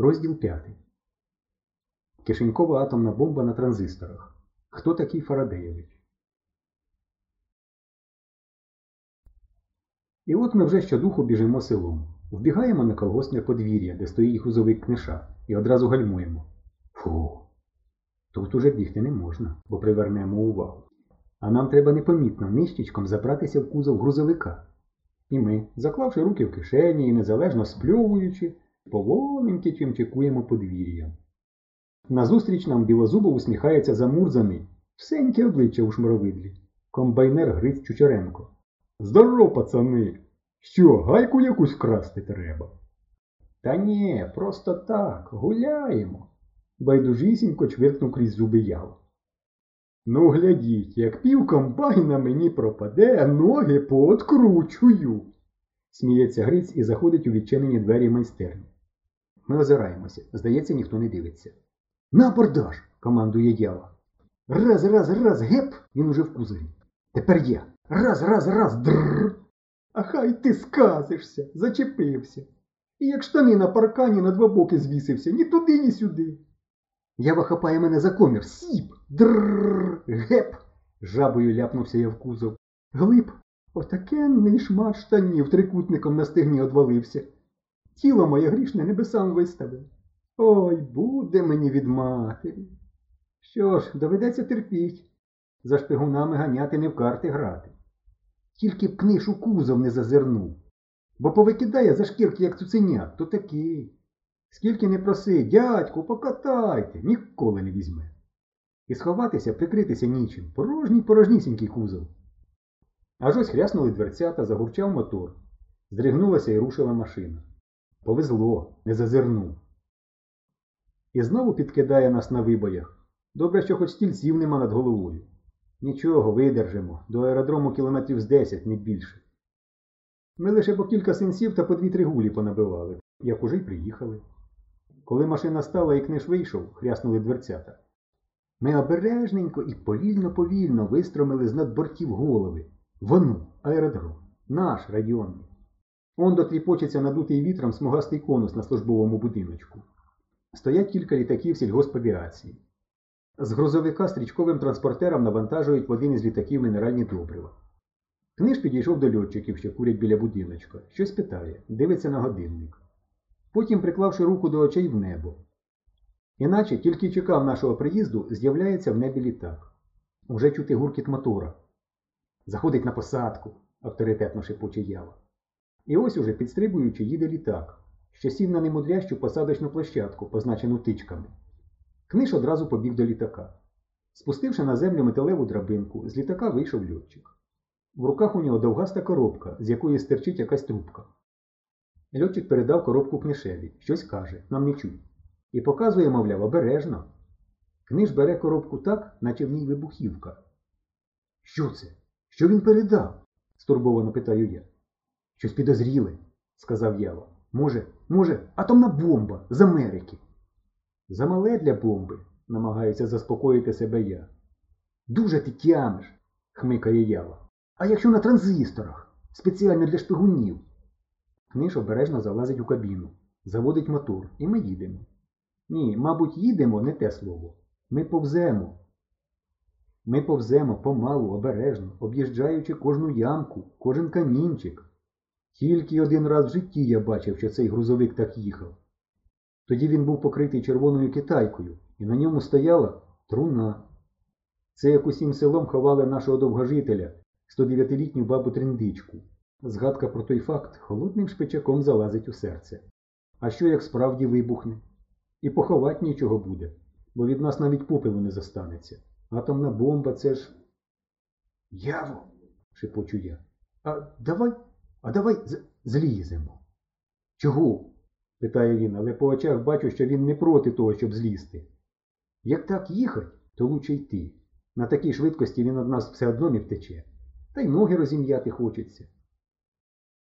Розділ 5. Кишенькова атомна бомба на транзисторах. Хто такий Фарадеєвич? І от ми вже щодуху біжимо селом. Вбігаємо на колгоспне подвір'я, де стоїть грузовик книша, і одразу гальмуємо. Фу. Тут уже бігти не можна, бо привернемо увагу. А нам треба непомітно нищечком забратися в кузов грузовика. І ми, заклавши руки в кишені і незалежно спльовуючи, поволеньки чимчикуємо подвір'ям. Назустріч нам білозубо усміхається замурзаний, всеньке обличчя у шмаровидлі. Комбайнер Гриць Чучеренко. Здорово, пацани! Що, гайку якусь красти треба? Та ні, просто так, гуляємо. Байдужісінько чвиркнув крізь зуби яв. Ну, глядіть, як пів комбайна мені пропаде, а ноги пооткручую. Сміється Гриць і заходить у відчинені двері майстерні. Ми озираємося. Здається, ніхто не дивиться. На бордаж! командує Ява. Раз, раз, раз, геп! Він уже в кузові. Тепер я. Раз, раз, раз, дрррр. А хай ти сказишся, зачепився. І як штани на паркані на два боки звісився, ні туди, ні сюди. Ява хапає мене за комір. Сіп! Дрррр! Геп! Жабою ляпнувся я в кузов. Глиб, отакенний шмат штанів трикутником на стегні одвалився. Тіло моє грішне небесам виставив. Ой, буде мені від матері. Що ж, доведеться терпіть. За шпигунами ганяти не в карти грати. Тільки б книшу кузов не зазирнув, бо повикидає за шкірки, як цуценят, то такий. Скільки не проси, дядьку, покатайте, ніколи не візьме. І сховатися, прикритися нічим, порожній порожнісінький кузов. Аж ось хряснули дверцята, загурчав мотор. Здригнулася і рушила машина. Повезло, не зазирнув. І знову підкидає нас на вибоях. Добре, що хоч стільців нема над головою. Нічого, видержимо, до аеродрому кілометрів з 10, не більше. Ми лише по кілька сенсів та по дві-три гулі понабивали, як уже й приїхали. Коли машина стала і книж вийшов, хряснули дверцята. Ми обережненько і повільно-повільно вистромили з надбортів голови. Вону, аеродром, наш районний. Он дотріпочеться надутий вітром смугастий конус на службовому будиночку. Стоять кілька літаків сільгоспавіації. З грузовика стрічковим транспортером навантажують в один із літаків мінеральні добрива. Книж підійшов до льотчиків, що курять біля будиночка, щось питає, дивиться на годинник. Потім, приклавши руку до очей в небо. Іначе тільки чекав нашого приїзду, з'являється в небі літак. Уже чути гуркіт мотора. Заходить на посадку, авторитетно шепоче ява. І ось уже, підстрибуючи, їде літак, що сів на немудрящу посадочну площадку, позначену тичками. Книж одразу побіг до літака. Спустивши на землю металеву драбинку, з літака вийшов льотчик. В руках у нього довгаста коробка, з якої стерчить якась трубка. Льотчик передав коробку книшеві, щось каже, нам не чуть. І показує, мовляв, обережно. Книж бере коробку так, наче в ній вибухівка. Що це? Що він передав? стурбовано питаю я. Щось підозріле, сказав Ява. Може, може, атомна бомба з Америки. Замале для бомби, намагається заспокоїти себе я. Дуже ти тямиш, хмикає Ява. А якщо на транзисторах, спеціально для шпигунів. Книж обережно залазить у кабіну, заводить мотор, і ми їдемо. Ні, мабуть, їдемо не те слово. Ми повземо. Ми повземо помалу, обережно, об'їжджаючи кожну ямку, кожен камінчик. Тільки один раз в житті я бачив, що цей грузовик так їхав. Тоді він був покритий червоною китайкою, і на ньому стояла труна. Це як усім селом ховали нашого довгожителя, 109-літню бабу Триндичку. Згадка про той факт холодним шпичаком залазить у серце. А що як справді вибухне? І поховати нічого буде, бо від нас навіть попелу не застанеться. Атомна бомба це ж. Яво, шепочу я. А давай, а давай зліземо. Чого? питає він, але по очах бачу, що він не проти того, щоб злізти. Як так їхать, то лучше йти. На такій швидкості він від нас все одно не втече. Та й ноги розім'яти хочеться.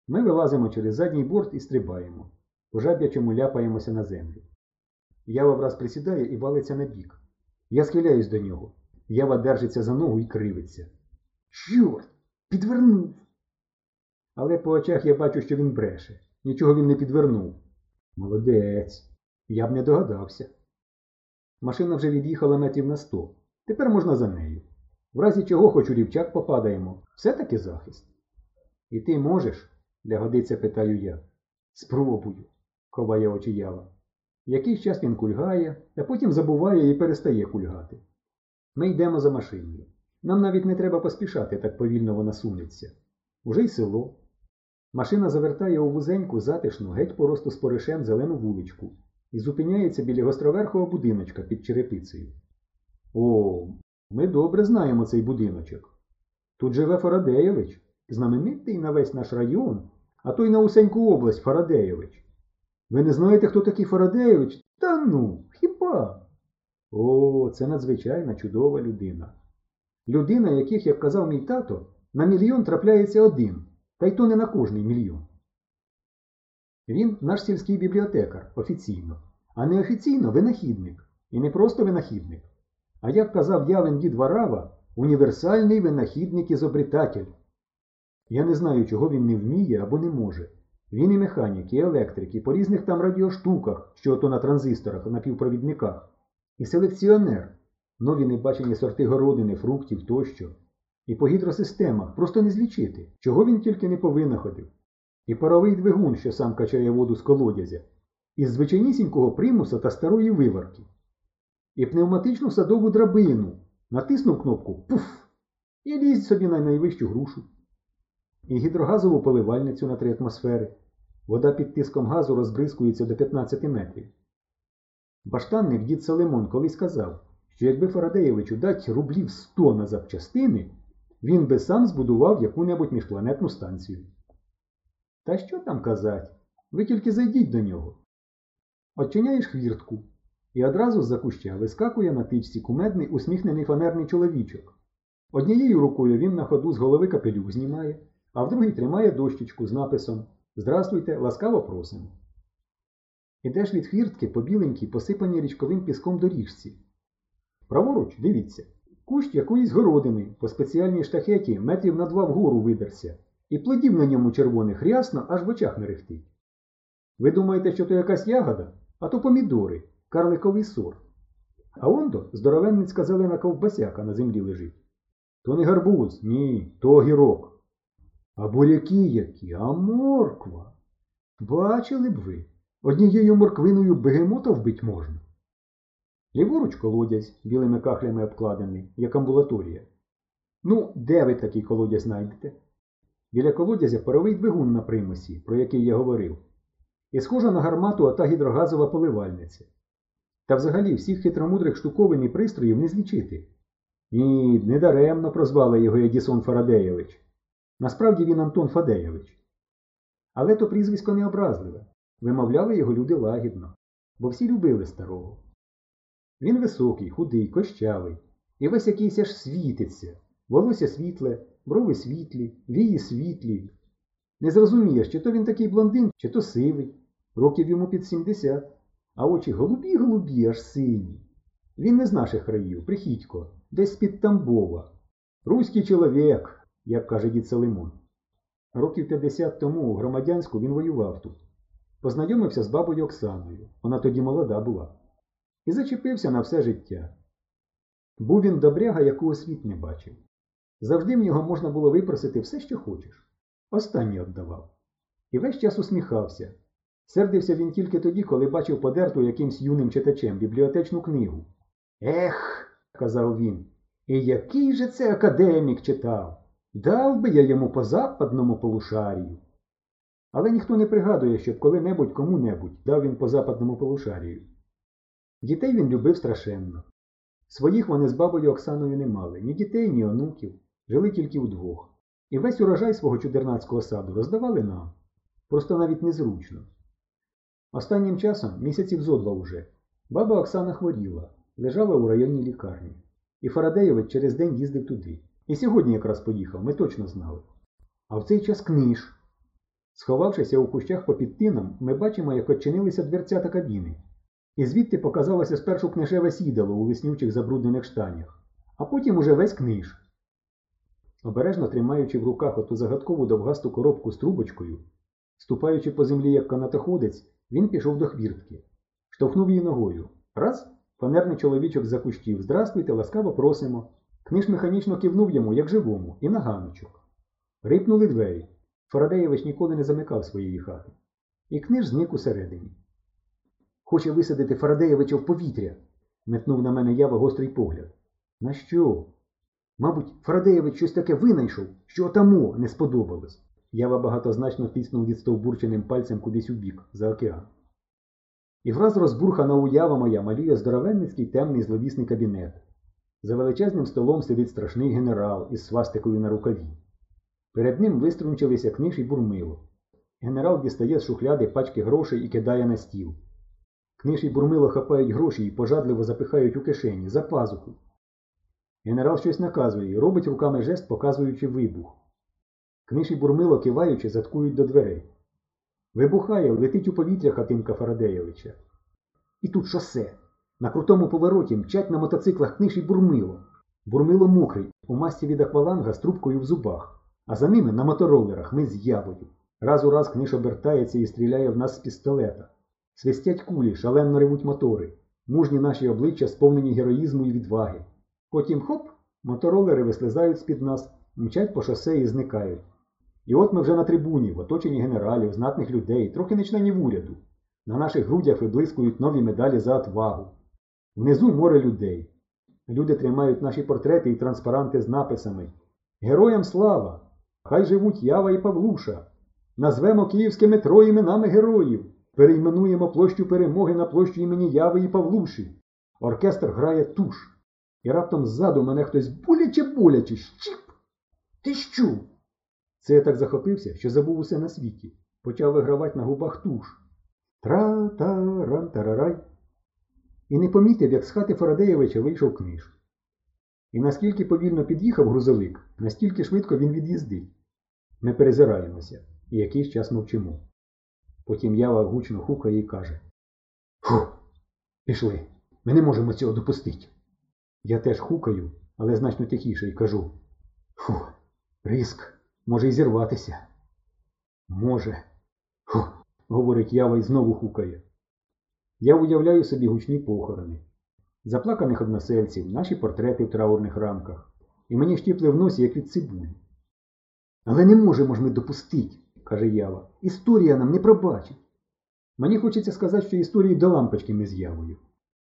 Ми вилазимо через задній борт і стрибаємо. По жаб'ячому ляпаємося на землю. Ява враз присідає і валиться на бік. Я схиляюсь до нього. Ява держиться за ногу і кривиться. Чорт! Підвернув. Але по очах я бачу, що він бреше. Нічого він не підвернув. Молодець. Я б не догадався. Машина вже від'їхала метрів на сто. Тепер можна за нею. В разі чого хоч у рівчак попадаємо. Все-таки захист. І ти можеш? лягодиться питаю я. Спробую, ховає очі ява. Якийсь час він кульгає, а потім забуває і перестає кульгати. Ми йдемо за машиною. Нам навіть не треба поспішати, так повільно вона сунеться. Уже й село. Машина завертає у вузеньку, затишну, геть поросту з поришем зелену вуличку і зупиняється біля гостроверхого будиночка під черепицею. О, ми добре знаємо цей будиночок. Тут живе Фарадеєвич, знаменитий на весь наш район, а то й на усеньку область Фарадеєвич. Ви не знаєте, хто такий Фарадеєвич? Та ну, хіба? О, це надзвичайна чудова людина. Людина, яких, як казав мій тато, на мільйон трапляється один, та й то не на кожний мільйон. Він наш сільський бібліотекар офіційно, а неофіційно винахідник. І не просто винахідник, а як казав явен дід Варава, універсальний винахідник-ізобретатель. Я не знаю, чого він не вміє або не може. Він і механік, і електрик, і по різних там радіоштуках, що ото на транзисторах, на півпровідниках, і селекціонер, нові небачені сорти городини, фруктів тощо. І по гідросистемах просто не злічити, чого він тільки не повинаходив. І паровий двигун, що сам качає воду з колодязя, із звичайнісінького примуса та старої виварки. І пневматичну садову драбину, натиснув кнопку пуф! І лізь собі на найвищу грушу. І гідрогазову поливальницю на три атмосфери. Вода під тиском газу розбризкується до 15 метрів. Баштанник дід Салимон колись казав, що якби Фарадеєвичу дать рублів 100 на запчастини, він би сам збудував яку-небудь міжпланетну станцію. Та що там казать? Ви тільки зайдіть до нього. Отчиняєш хвіртку, і одразу з-за куща вискакує на тичці кумедний усміхнений фанерний чоловічок. Однією рукою він на ходу з голови капелюх знімає, а в другій тримає дощечку з написом Здравствуйте, ласкаво просимо. Ідеш від хвіртки по біленькій, посипаній річковим піском доріжці. Праворуч, дивіться, кущ якоїсь городини по спеціальній штахеті метрів на два вгору видерся, і плодів на ньому червоних рясно, аж в очах мерехтить. Ви думаєте, що то якась ягода, а то помідори, карликовий сорт. А ондо здоровенницька зелена ковбасяка на землі лежить. То не гарбуз, ні, то огірок. А буряки які, а морква. Бачили б ви, однією морквиною бегемота вбить можна. Ліворуч колодязь, білими кахлями обкладений, як амбулаторія. Ну, де ви такий колодязь знайдете? Біля колодязя паровий двигун на примусі, про який я говорив. І схожа на гармату ота гідрогазова поливальниця. Та взагалі всіх хитромудрих штуковин і пристроїв не злічити. Ні, недаремно прозвали його Едісон Фарадеєвич. Насправді він Антон Фадеєвич. Але то прізвисько не образливе. Вимовляли його люди лагідно, бо всі любили старого. Він високий, худий, кощавий, і весь якийсь аж світиться, волосся світле, брови світлі, вії світлі. Не зрозумієш, чи то він такий блондин, чи то сивий, років йому під 70, а очі голубі-голубі, аж сині. Він не з наших країв, прихідько, десь з-під Тамбова. Руський чоловік, як каже дід Салимон. Років 50 тому у громадянську він воював тут. Познайомився з бабою Оксаною, вона тоді молода була, і зачепився на все життя. Був він добряга, якого світ не бачив. Завжди в нього можна було випросити все, що хочеш. Останнє віддавав. І весь час усміхався. Сердився він тільки тоді, коли бачив подерту якимсь юним читачем бібліотечну книгу. Ех, казав він, і який же це академік читав? Дав би я йому по западному полушарію. Але ніхто не пригадує, щоб коли-небудь кому-небудь дав він по западному полушарію. Дітей він любив страшенно. Своїх вони з бабою Оксаною не мали ні дітей, ні онуків, жили тільки вдвох. І весь урожай свого чудернацького саду роздавали нам. Просто навіть незручно. Останнім часом, місяців зо два уже, баба Оксана хворіла, лежала у районній лікарні. І Фарадеєвич через день їздив туди. І сьогодні якраз поїхав, ми точно знали. А в цей час книж. Сховавшися у кущах попід тином, ми бачимо, як очинилися дверцята кабіни. І звідти показалося спершу книжеве сідало у лиснючих забруднених штанях, а потім уже весь книж. Обережно тримаючи в руках оту загадкову довгасту коробку з трубочкою, ступаючи по землі як канатоходець, він пішов до хвіртки. Штовхнув її ногою. Раз, фанерний чоловічок за кущів. Здрастуйте, ласкаво просимо. Книж механічно кивнув йому, як живому, і на ганочок. Рипнули двері. Фарадеєвич ніколи не замикав своєї хати. І книж зник усередині. Хоче висадити Фарадеєвича в повітря, метнув на мене ява гострий погляд. На що? Мабуть, Фарадеєвич щось таке винайшов, що отамо не сподобалось. Ява багатозначно тиснув відстовбурченим пальцем кудись у бік, за океан. І враз розбурхана уява моя малює здоровенницький темний зловісний кабінет. За величезним столом сидить страшний генерал із свастикою на рукаві. Перед ним виструнчилися книж і бурмило. Генерал дістає з шухляди пачки грошей і кидає на стіл. Книж і бурмило хапають гроші і пожадливо запихають у кишені, за пазуху. Генерал щось наказує і робить руками жест, показуючи вибух. Книж і бурмило, киваючи, заткують до дверей. Вибухає, летить у повітря хатинка Фарадеєвича. І тут шосе. На крутому повороті мчать на мотоциклах книж і бурмило. Бурмило мокрий, у масці від акваланга з трубкою в зубах, а за ними на мотороллерах ми з явою. Раз у раз книж обертається і стріляє в нас з пістолета. Свистять кулі, шалено ревуть мотори. Мужні наші обличчя сповнені героїзму і відваги. Потім хоп, моторолери вислизають з-під нас, мчать по шосе і зникають. І от ми вже на трибуні, в оточенні генералів, знатних людей, трохи не членів уряду. На наших грудях виблискують нові медалі за отвагу. Внизу море людей. Люди тримають наші портрети і транспаранти з написами Героям слава! Хай живуть Ява і Павлуша! Назвемо київське метро іменами героїв! Перейменуємо площу перемоги на площу імені Яви і Павлуші. Оркестр грає туш. І раптом ззаду мене хтось боляче-боляче, щіп. Ти що? Це я так захопився, що забув усе на світі. Почав вигравати на губах туш. Тра-та-рам-тарарай. І не помітив, як з хати Фарадеєвича вийшов книж. І наскільки повільно під'їхав грузовик, настільки швидко він від'їздить. Ми перезираємося і якийсь час мовчимо. Потім ява гучно хукає і каже Фу, пішли, ми не можемо цього допустити. Я теж хукаю, але значно тихіше і кажу Фу, риск, може і зірватися. Може. Фу, говорить ява і знову хукає. Я уявляю собі гучні похорони, заплаканих односельців, наші портрети в траурних рамках, і мені щіпли в носі, як від цибулі. Але не можемо ж ми допустити, каже Ява. Історія нам не пробачить. Мені хочеться сказати, що історії до лампочки ми з.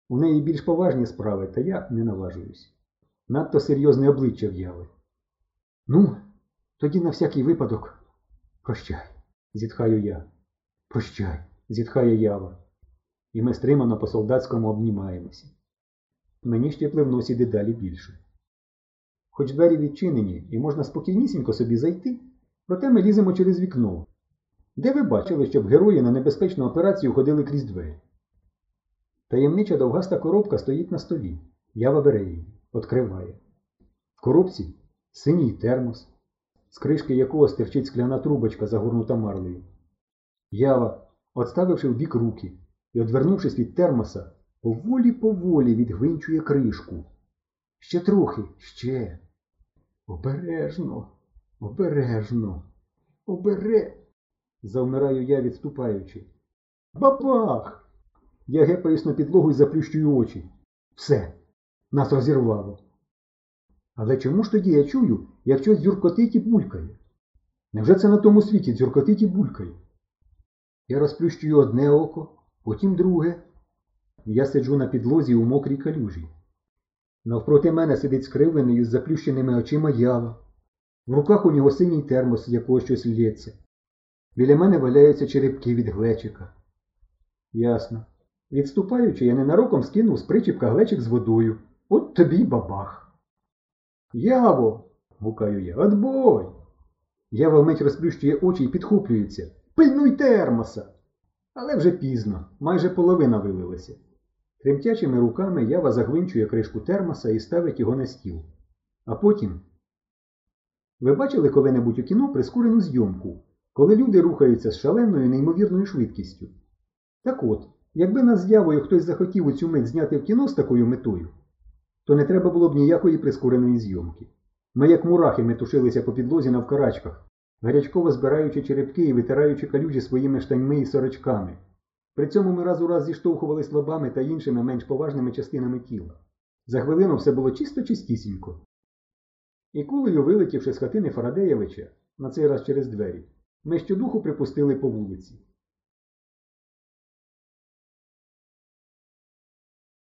У неї більш поважні справи, та я не наважуюсь. Надто серйозне обличчя в яви. Ну, тоді на всякий випадок прощай, зітхаю я. Прощай, зітхає ява. І ми стримано по солдатському обнімаємося. Мені щепли в носі дедалі більше. Хоч двері відчинені і можна спокійнісінько собі зайти, проте ми ліземо через вікно. Де ви бачили, щоб герої на небезпечну операцію ходили крізь двері? Таємнича довгаста коробка стоїть на столі. Ява бере її, відкриває. В коробці синій термос, з кришки якого стирчить скляна трубочка, загорнута марлею. Ява, отставивши в бік руки і, одвернувшись від термоса, поволі-поволі відгвинчує кришку. Ще трохи, ще. Обережно, обережно, обере. Завмираю я, відступаючи. Бабах! Я гепаюсь на підлогу і заплющую очі. Все, нас розірвало. Але чому ж тоді я чую, як щось дзюркотить і булькає? Невже це на тому світі дзюркотить і булькає? Я розплющую одне око, потім друге. Я сиджу на підлозі у мокрій калюжі. Навпроти мене сидить скривлений із заплющеними очима ява. В руках у нього синій термос, з якого щось лється. Біля мене валяються черепки від глечика. Ясно. Відступаючи, я ненароком скинув з причіпка глечик з водою. От тобі бабах. Яво. гукаю я. Отбой. Ява вмить розплющує очі і підхоплюється. Пильнуй термоса. Але вже пізно, майже половина вилилася. Тремтячими руками ява загвинчує кришку термоса і ставить його на стіл. А потім. Ви бачили коли-небудь у кіно прискорену зйомку, коли люди рухаються з шаленою неймовірною швидкістю? Так от, якби нас з явою хтось захотів у цю мить зняти в кіно з такою метою, то не треба було б ніякої прискореної зйомки. Ми, як мурахи, метушилися по підлозі навкарачках, гарячково збираючи черепки і витираючи калюжі своїми штаньми і сорочками. При цьому ми раз у раз зіштовхувались лобами та іншими менш поважними частинами тіла. За хвилину все було чисто чистісінько. І кулею, вилетівши з хатини Фарадеєвича, на цей раз через двері, ми щодуху припустили по вулиці.